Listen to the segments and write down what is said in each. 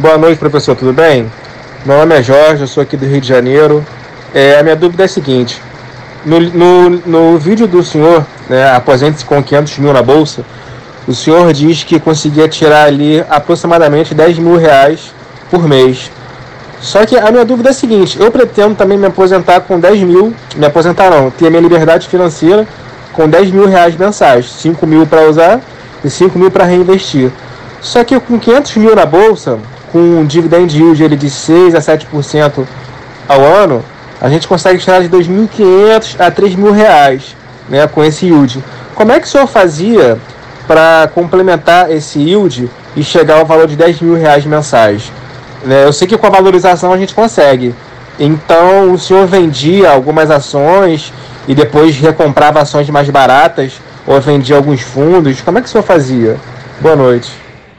Boa noite, professor, tudo bem? Meu nome é Jorge, eu sou aqui do Rio de Janeiro. É, a minha dúvida é a seguinte: no, no, no vídeo do senhor, né, aposente-se com 500 mil na bolsa, o senhor diz que conseguia tirar ali aproximadamente 10 mil reais por mês. Só que a minha dúvida é a seguinte: eu pretendo também me aposentar com 10 mil, me aposentar não, ter a minha liberdade financeira com 10 mil reais mensais, 5 mil para usar e 5 mil para reinvestir. Só que com 500 mil na bolsa, com um dividend yield de 6 a 7% ao ano, a gente consegue tirar de 2.500 a 3.000 reais né, com esse yield. Como é que o senhor fazia para complementar esse yield e chegar ao valor de 10 mil reais mensais? Né, eu sei que com a valorização a gente consegue. Então o senhor vendia algumas ações e depois recomprava ações mais baratas ou vendia alguns fundos. Como é que o senhor fazia? Boa noite.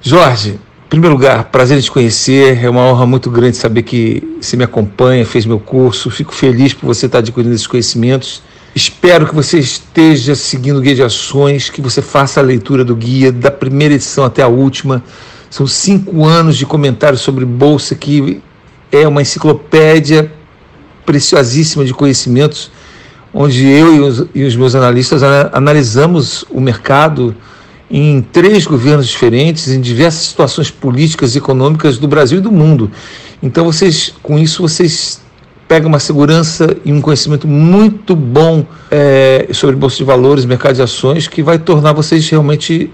Jorge, primeiro lugar, prazer em te conhecer. É uma honra muito grande saber que você me acompanha, fez meu curso. Fico feliz por você estar adquirindo esses conhecimentos. Espero que você esteja seguindo o guia de ações, que você faça a leitura do guia, da primeira edição até a última. São cinco anos de comentários sobre bolsa, que é uma enciclopédia preciosíssima de conhecimentos, onde eu e os, e os meus analistas analisamos o mercado em três governos diferentes, em diversas situações políticas e econômicas do Brasil e do mundo. Então, vocês, com isso, vocês pegam uma segurança e um conhecimento muito bom é, sobre bolsa de valores, mercado de ações, que vai tornar vocês realmente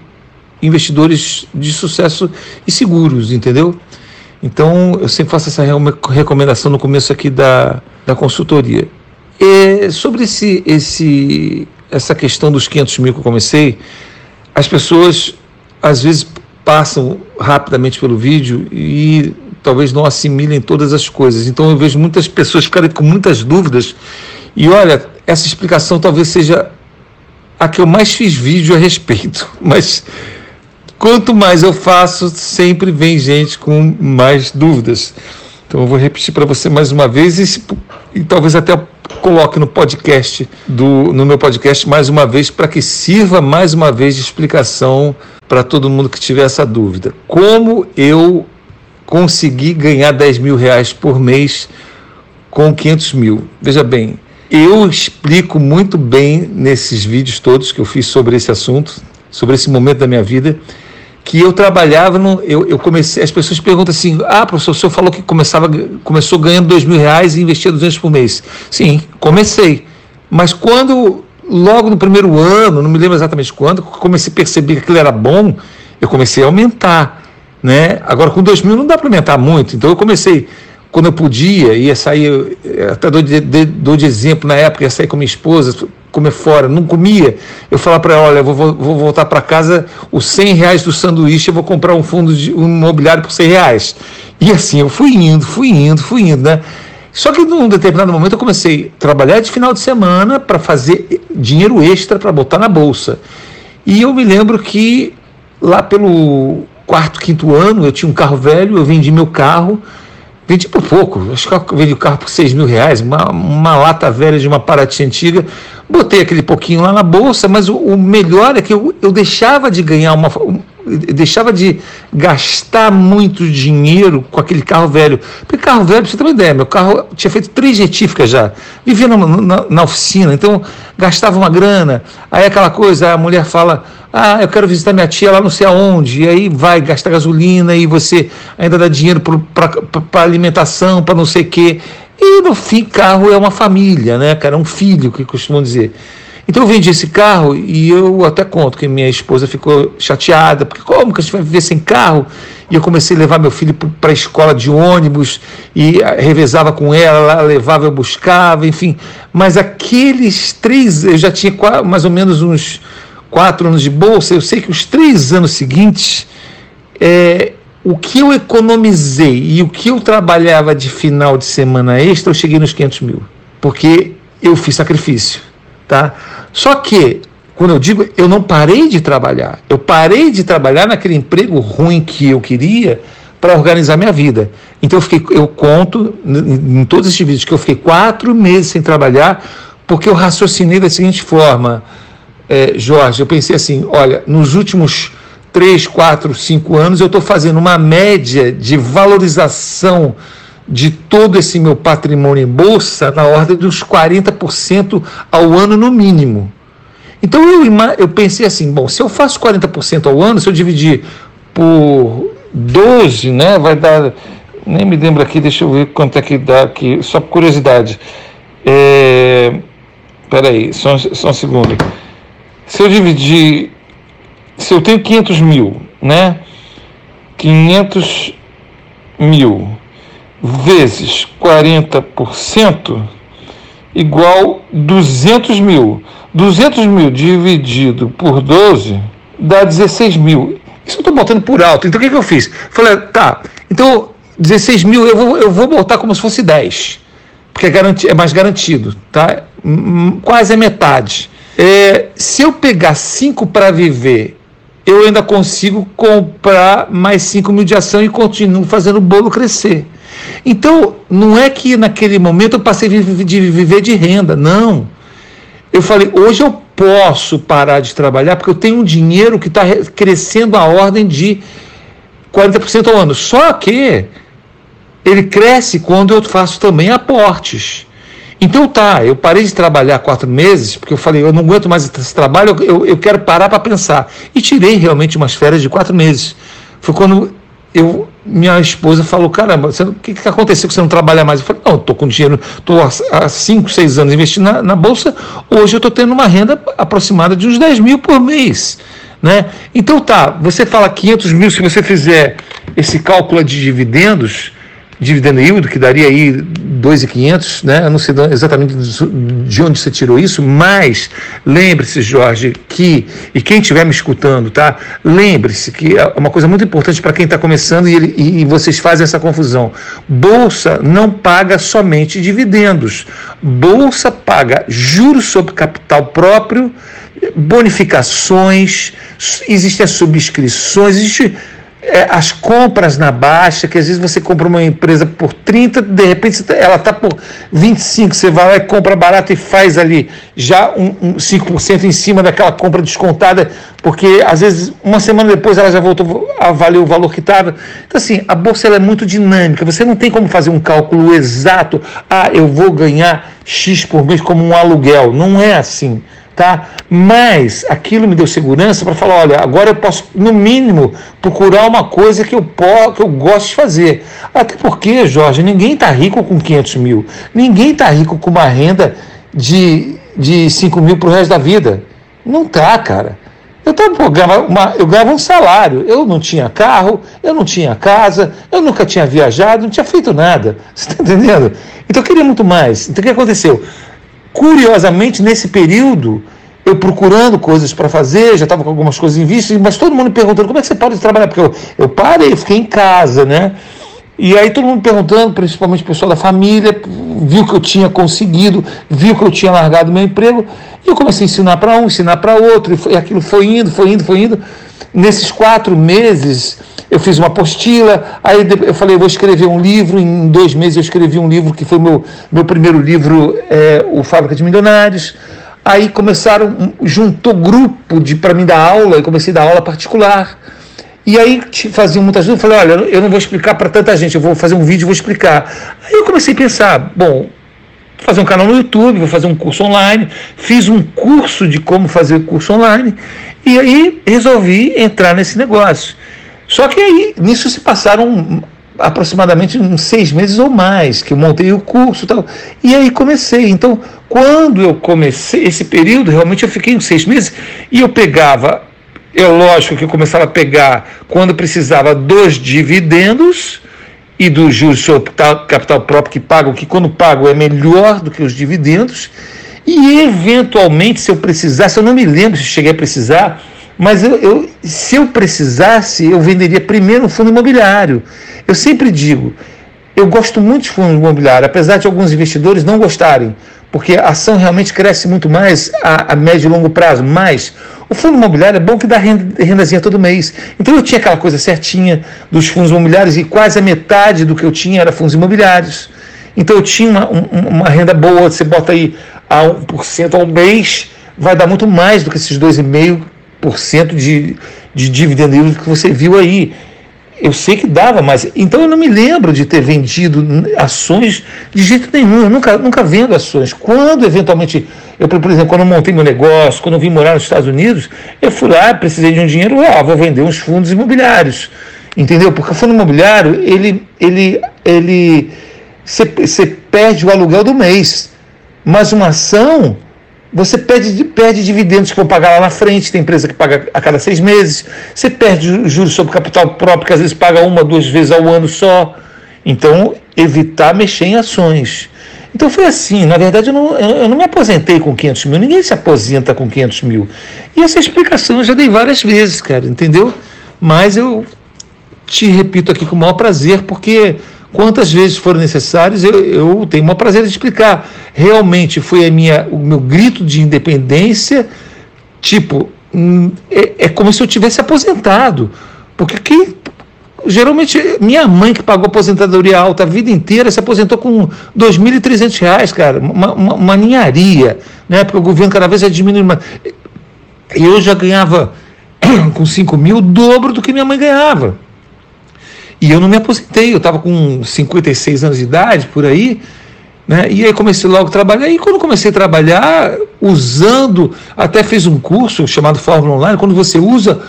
investidores de sucesso e seguros, entendeu? Então, eu sempre faço essa recomendação no começo aqui da, da consultoria. E sobre esse, esse, essa questão dos 500 mil que eu comecei, as pessoas às vezes passam rapidamente pelo vídeo e talvez não assimilem todas as coisas. Então eu vejo muitas pessoas ficarem com muitas dúvidas. E olha, essa explicação talvez seja a que eu mais fiz vídeo a respeito. Mas quanto mais eu faço, sempre vem gente com mais dúvidas. Então eu vou repetir para você mais uma vez e, e talvez até coloque no podcast do no meu podcast mais uma vez para que sirva mais uma vez de explicação para todo mundo que tiver essa dúvida. Como eu consegui ganhar 10 mil reais por mês com 500 mil? Veja bem, eu explico muito bem nesses vídeos todos que eu fiz sobre esse assunto, sobre esse momento da minha vida que eu trabalhava, no, eu, eu comecei, as pessoas perguntam assim, ah, professor, o senhor falou que começava, começou ganhando dois mil reais e investia 200 por mês. Sim, comecei. Mas quando, logo no primeiro ano, não me lembro exatamente quando, comecei a perceber que aquilo era bom, eu comecei a aumentar. Né? Agora, com dois mil não dá para aumentar muito, então eu comecei quando eu podia, ia sair, até dou de, dou de exemplo na época, ia sair com minha esposa, comer fora, não comia. Eu falava para ela, olha, vou, vou voltar para casa, os 100 reais do sanduíche, eu vou comprar um fundo de um imobiliário por 100 reais. E assim, eu fui indo, fui indo, fui indo, né? Só que num determinado momento eu comecei a trabalhar de final de semana para fazer dinheiro extra para botar na bolsa. E eu me lembro que lá pelo quarto, quinto ano, eu tinha um carro velho, eu vendi meu carro, Vendi por pouco, acho que eu vendi o carro por 6 mil reais, uma, uma lata velha de uma Paraty antiga. Botei aquele pouquinho lá na bolsa, mas o, o melhor é que eu, eu deixava de ganhar uma. Deixava de gastar muito dinheiro com aquele carro velho. Porque carro velho, pra você ter uma ideia, meu carro tinha feito três retíficas já. Vivia na, na, na oficina, então gastava uma grana. Aí aquela coisa, a mulher fala ah, eu quero visitar minha tia lá não sei aonde, e aí vai gastar gasolina e você ainda dá dinheiro para alimentação, para não sei o quê. E no fim, carro é uma família, né, cara? É um filho, que costumam dizer. Então eu vendi esse carro e eu até conto que minha esposa ficou chateada, porque como que a gente vai viver sem carro? E eu comecei a levar meu filho para a escola de ônibus e revezava com ela, ela levava, eu buscava, enfim. Mas aqueles três, eu já tinha mais ou menos uns quatro anos de bolsa, eu sei que os três anos seguintes, é, o que eu economizei e o que eu trabalhava de final de semana extra, eu cheguei nos 500 mil, porque eu fiz sacrifício, tá? Só que, quando eu digo, eu não parei de trabalhar, eu parei de trabalhar naquele emprego ruim que eu queria para organizar minha vida. Então eu fiquei, eu conto em todos esses vídeos que eu fiquei quatro meses sem trabalhar, porque eu raciocinei da seguinte forma: é, Jorge, eu pensei assim: olha, nos últimos 3, 4, 5 anos, eu estou fazendo uma média de valorização de todo esse meu patrimônio em bolsa na ordem dos 40% ao ano no mínimo. Então eu, eu pensei assim, bom, se eu faço 40% ao ano, se eu dividir por 12, né, vai dar, nem me lembro aqui, deixa eu ver quanto é que dá aqui, só por curiosidade. É, peraí, só, só um segundo. Se eu dividir, se eu tenho 500 mil, né, 500 mil vezes 40% igual 200 mil. 200 mil dividido por 12 dá 16 mil. Isso eu estou botando por alto. Então o que, que eu fiz? Falei, tá, então 16 mil eu vou, eu vou botar como se fosse 10, porque é, garanti, é mais garantido, tá? Quase a metade. É, se eu pegar 5 para viver, eu ainda consigo comprar mais 5 mil de ação e continuo fazendo o bolo crescer. Então, não é que naquele momento eu passei de viver de renda, não. Eu falei, hoje eu posso parar de trabalhar porque eu tenho um dinheiro que está crescendo a ordem de 40% ao ano. Só que ele cresce quando eu faço também aportes. Então tá, eu parei de trabalhar quatro meses, porque eu falei, eu não aguento mais esse trabalho, eu, eu quero parar para pensar. E tirei realmente umas férias de quatro meses. Foi quando eu, minha esposa falou, caramba, o que, que aconteceu que você não trabalha mais? Eu falei, não, estou com dinheiro, estou há 5, 6 anos investindo na, na, Bolsa, hoje eu estou tendo uma renda aproximada de uns 10 mil por mês. Né? Então tá, você fala 500 mil, se você fizer esse cálculo de dividendos, dividendo yield, que daria aí 2,500, né? Eu não sei exatamente de onde você tirou isso, mas lembre-se, Jorge, que, e quem estiver me escutando, tá? Lembre-se que é uma coisa muito importante para quem está começando e, ele, e vocês fazem essa confusão. Bolsa não paga somente dividendos. Bolsa paga juros sobre capital próprio, bonificações, existem as subscrições, existe as compras na baixa, que às vezes você compra uma empresa por 30, de repente tá, ela está por 25, você vai lá e compra barato e faz ali já um, um 5% em cima daquela compra descontada, porque às vezes uma semana depois ela já voltou a valer o valor que estava. Então, assim, a bolsa é muito dinâmica, você não tem como fazer um cálculo exato, ah, eu vou ganhar X por mês como um aluguel. Não é assim tá? Mas aquilo me deu segurança para falar, olha, agora eu posso, no mínimo, procurar uma coisa que eu, posso, que eu gosto de fazer. Até porque, Jorge, ninguém está rico com 500 mil. Ninguém está rico com uma renda de, de 5 mil para o resto da vida. Não tá, cara. Eu, tava, eu ganhava um salário, eu não tinha carro, eu não tinha casa, eu nunca tinha viajado, não tinha feito nada. Você está entendendo? Então eu queria muito mais. Então o que aconteceu? Curiosamente, nesse período, eu procurando coisas para fazer, já estava com algumas coisas em vista, mas todo mundo perguntando como é que você pode trabalhar, porque eu, eu parei, fiquei em casa, né? E aí todo mundo perguntando, principalmente o pessoal da família, viu que eu tinha conseguido, viu que eu tinha largado meu emprego, e eu comecei a ensinar para um, ensinar para outro, e, foi, e aquilo foi indo, foi indo, foi indo. Nesses quatro meses, eu fiz uma apostila, aí eu falei, eu vou escrever um livro, em dois meses eu escrevi um livro que foi meu, meu primeiro livro, é, O Fábrica de Milionários. Aí começaram, juntou grupo de para mim dar aula, eu comecei a dar aula particular. E aí faziam muitas dúvidas, falei, olha, eu não vou explicar para tanta gente, eu vou fazer um vídeo e vou explicar. Aí eu comecei a pensar, bom, vou fazer um canal no YouTube, vou fazer um curso online, fiz um curso de como fazer curso online, e aí resolvi entrar nesse negócio. Só que aí, nisso se passaram aproximadamente uns seis meses ou mais, que eu montei o curso e tal. E aí comecei. Então, quando eu comecei esse período, realmente eu fiquei uns seis meses e eu pegava, é lógico que eu começava a pegar quando precisava dos dividendos e do juros sobre capital próprio que pagam, que quando pago é melhor do que os dividendos. E eventualmente, se eu precisasse, eu não me lembro se cheguei a precisar, mas eu, eu, se eu precisasse, eu venderia primeiro um fundo imobiliário. Eu sempre digo, eu gosto muito de fundo imobiliário, apesar de alguns investidores não gostarem, porque a ação realmente cresce muito mais a, a médio e longo prazo. Mas o fundo imobiliário é bom que dá renda, rendazinha todo mês. Então eu tinha aquela coisa certinha dos fundos imobiliários e quase a metade do que eu tinha era fundos imobiliários. Então eu tinha uma, uma renda boa, você bota aí a 1% ao mês, vai dar muito mais do que esses 2,5% de, de dividendo que você viu aí. Eu sei que dava, mas então eu não me lembro de ter vendido ações de jeito nenhum. Eu nunca, nunca vendo ações. Quando eventualmente, eu, por exemplo, quando eu montei meu negócio, quando eu vim morar nos Estados Unidos, eu fui lá, precisei de um dinheiro, ah, vou vender uns fundos imobiliários. Entendeu? Porque o fundo imobiliário, ele, ele, ele, você perde o aluguel do mês. Mas uma ação, você perde, perde dividendos que vão pagar lá na frente, tem empresa que paga a cada seis meses. Você perde juros sobre capital próprio, que às vezes paga uma, duas vezes ao ano só. Então, evitar mexer em ações. Então foi assim, na verdade eu não, eu não me aposentei com 500 mil, ninguém se aposenta com 500 mil. E essa explicação eu já dei várias vezes, cara, entendeu? Mas eu te repito aqui com o maior prazer, porque quantas vezes foram necessárias, eu, eu tenho o maior prazer de explicar. Realmente foi a minha, o meu grito de independência, tipo, hum, é, é como se eu tivesse aposentado. Porque quem, geralmente minha mãe que pagou aposentadoria alta a vida inteira se aposentou com R$ 2.300, cara, uma, uma, uma, ninharia, né? porque o governo cada vez é diminuindo. Eu já ganhava com 5 mil o dobro do que minha mãe ganhava. E eu não me aposentei, eu estava com 56 anos de idade, por aí, né? E aí comecei logo a trabalhar. E quando comecei a trabalhar, usando, até fiz um curso chamado Fórmula Online, quando você usa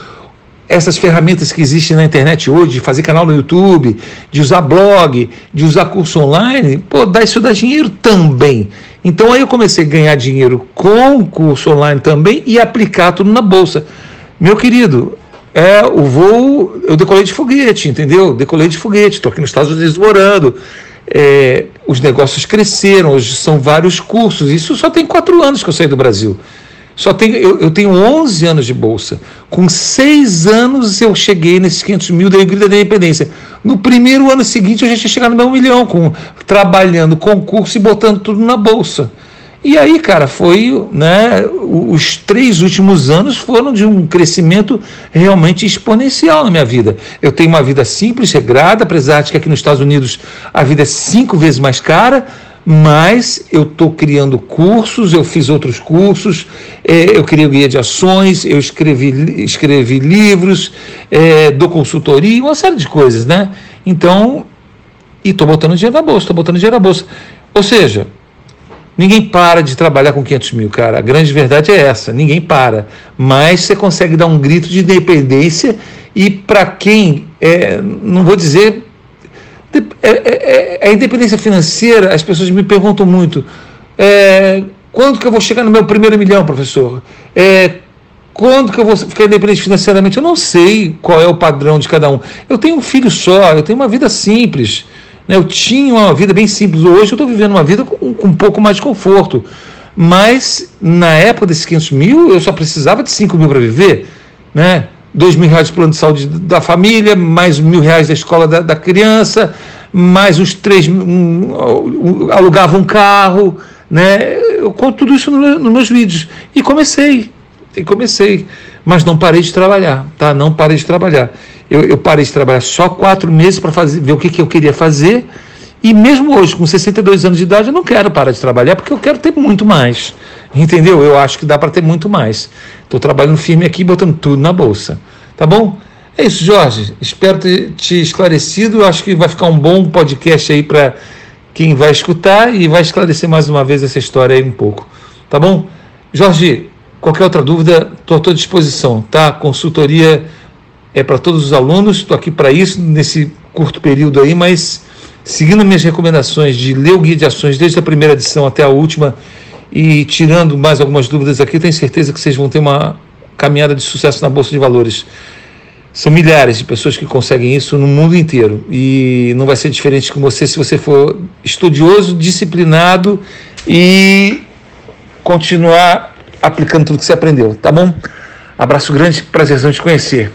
essas ferramentas que existem na internet hoje, de fazer canal no YouTube, de usar blog, de usar curso online, pô, dá isso dá dinheiro também. Então aí eu comecei a ganhar dinheiro com o curso online também e aplicar tudo na bolsa. Meu querido, é o voo, eu decolei de foguete, entendeu? Decolei de foguete, estou aqui nos Estados Unidos morando. É, os negócios cresceram, hoje são vários cursos. Isso só tem quatro anos que eu saí do Brasil. Só tenho, eu, eu tenho 11 anos de bolsa. Com seis anos eu cheguei nesses 500 mil da grita da independência. No primeiro ano seguinte eu já tinha chegado no meu milhão, com, trabalhando concurso e botando tudo na bolsa. E aí, cara, foi, né, os três últimos anos foram de um crescimento realmente exponencial na minha vida. Eu tenho uma vida simples, regrada, apesar de que aqui nos Estados Unidos a vida é cinco vezes mais cara, mas eu estou criando cursos, eu fiz outros cursos, é, eu criei guia de ações, eu escrevi, escrevi livros, é, dou consultoria, uma série de coisas, né? Então, e estou botando dinheiro na bolsa, estou botando dinheiro na bolsa. Ou seja, Ninguém para de trabalhar com 500 mil, cara. A grande verdade é essa: ninguém para. Mas você consegue dar um grito de independência e para quem, é, não vou dizer. É, é, é, a independência financeira, as pessoas me perguntam muito: é, quando que eu vou chegar no meu primeiro milhão, professor? É, quando que eu vou ficar independente financeiramente? Eu não sei qual é o padrão de cada um. Eu tenho um filho só, eu tenho uma vida simples. Né? Eu tinha uma vida bem simples. Hoje eu estou vivendo uma vida com, com, um pouco mais de conforto. Mas na época desses 500 mil, eu só precisava de 5 mil para viver. Né? 2 mil reais de plano de saúde da família, mais mil reais da escola da, da criança, mais uns 3 um, alugava um carro. Né? Eu conto tudo isso nos no meus vídeos. E comecei. E comecei. Mas não parei de trabalhar. Tá? Não parei de trabalhar. Eu, eu parei de trabalhar só quatro meses para ver o que, que eu queria fazer. E mesmo hoje, com 62 anos de idade, eu não quero parar de trabalhar porque eu quero ter muito mais. Entendeu? Eu acho que dá para ter muito mais. Estou trabalhando firme aqui, botando tudo na bolsa. Tá bom? É isso, Jorge. Espero ter te esclarecido. Acho que vai ficar um bom podcast aí para quem vai escutar e vai esclarecer mais uma vez essa história aí um pouco. Tá bom? Jorge, qualquer outra dúvida, estou à tua disposição, tá? Consultoria é para todos os alunos, estou aqui para isso nesse curto período aí, mas seguindo minhas recomendações de ler o guia de ações desde a primeira edição até a última e tirando mais algumas dúvidas aqui, tenho certeza que vocês vão ter uma caminhada de sucesso na Bolsa de Valores. São milhares de pessoas que conseguem isso no mundo inteiro e não vai ser diferente com você se você for estudioso, disciplinado e continuar aplicando tudo que você aprendeu, tá bom? Abraço grande, prazerzão te conhecer.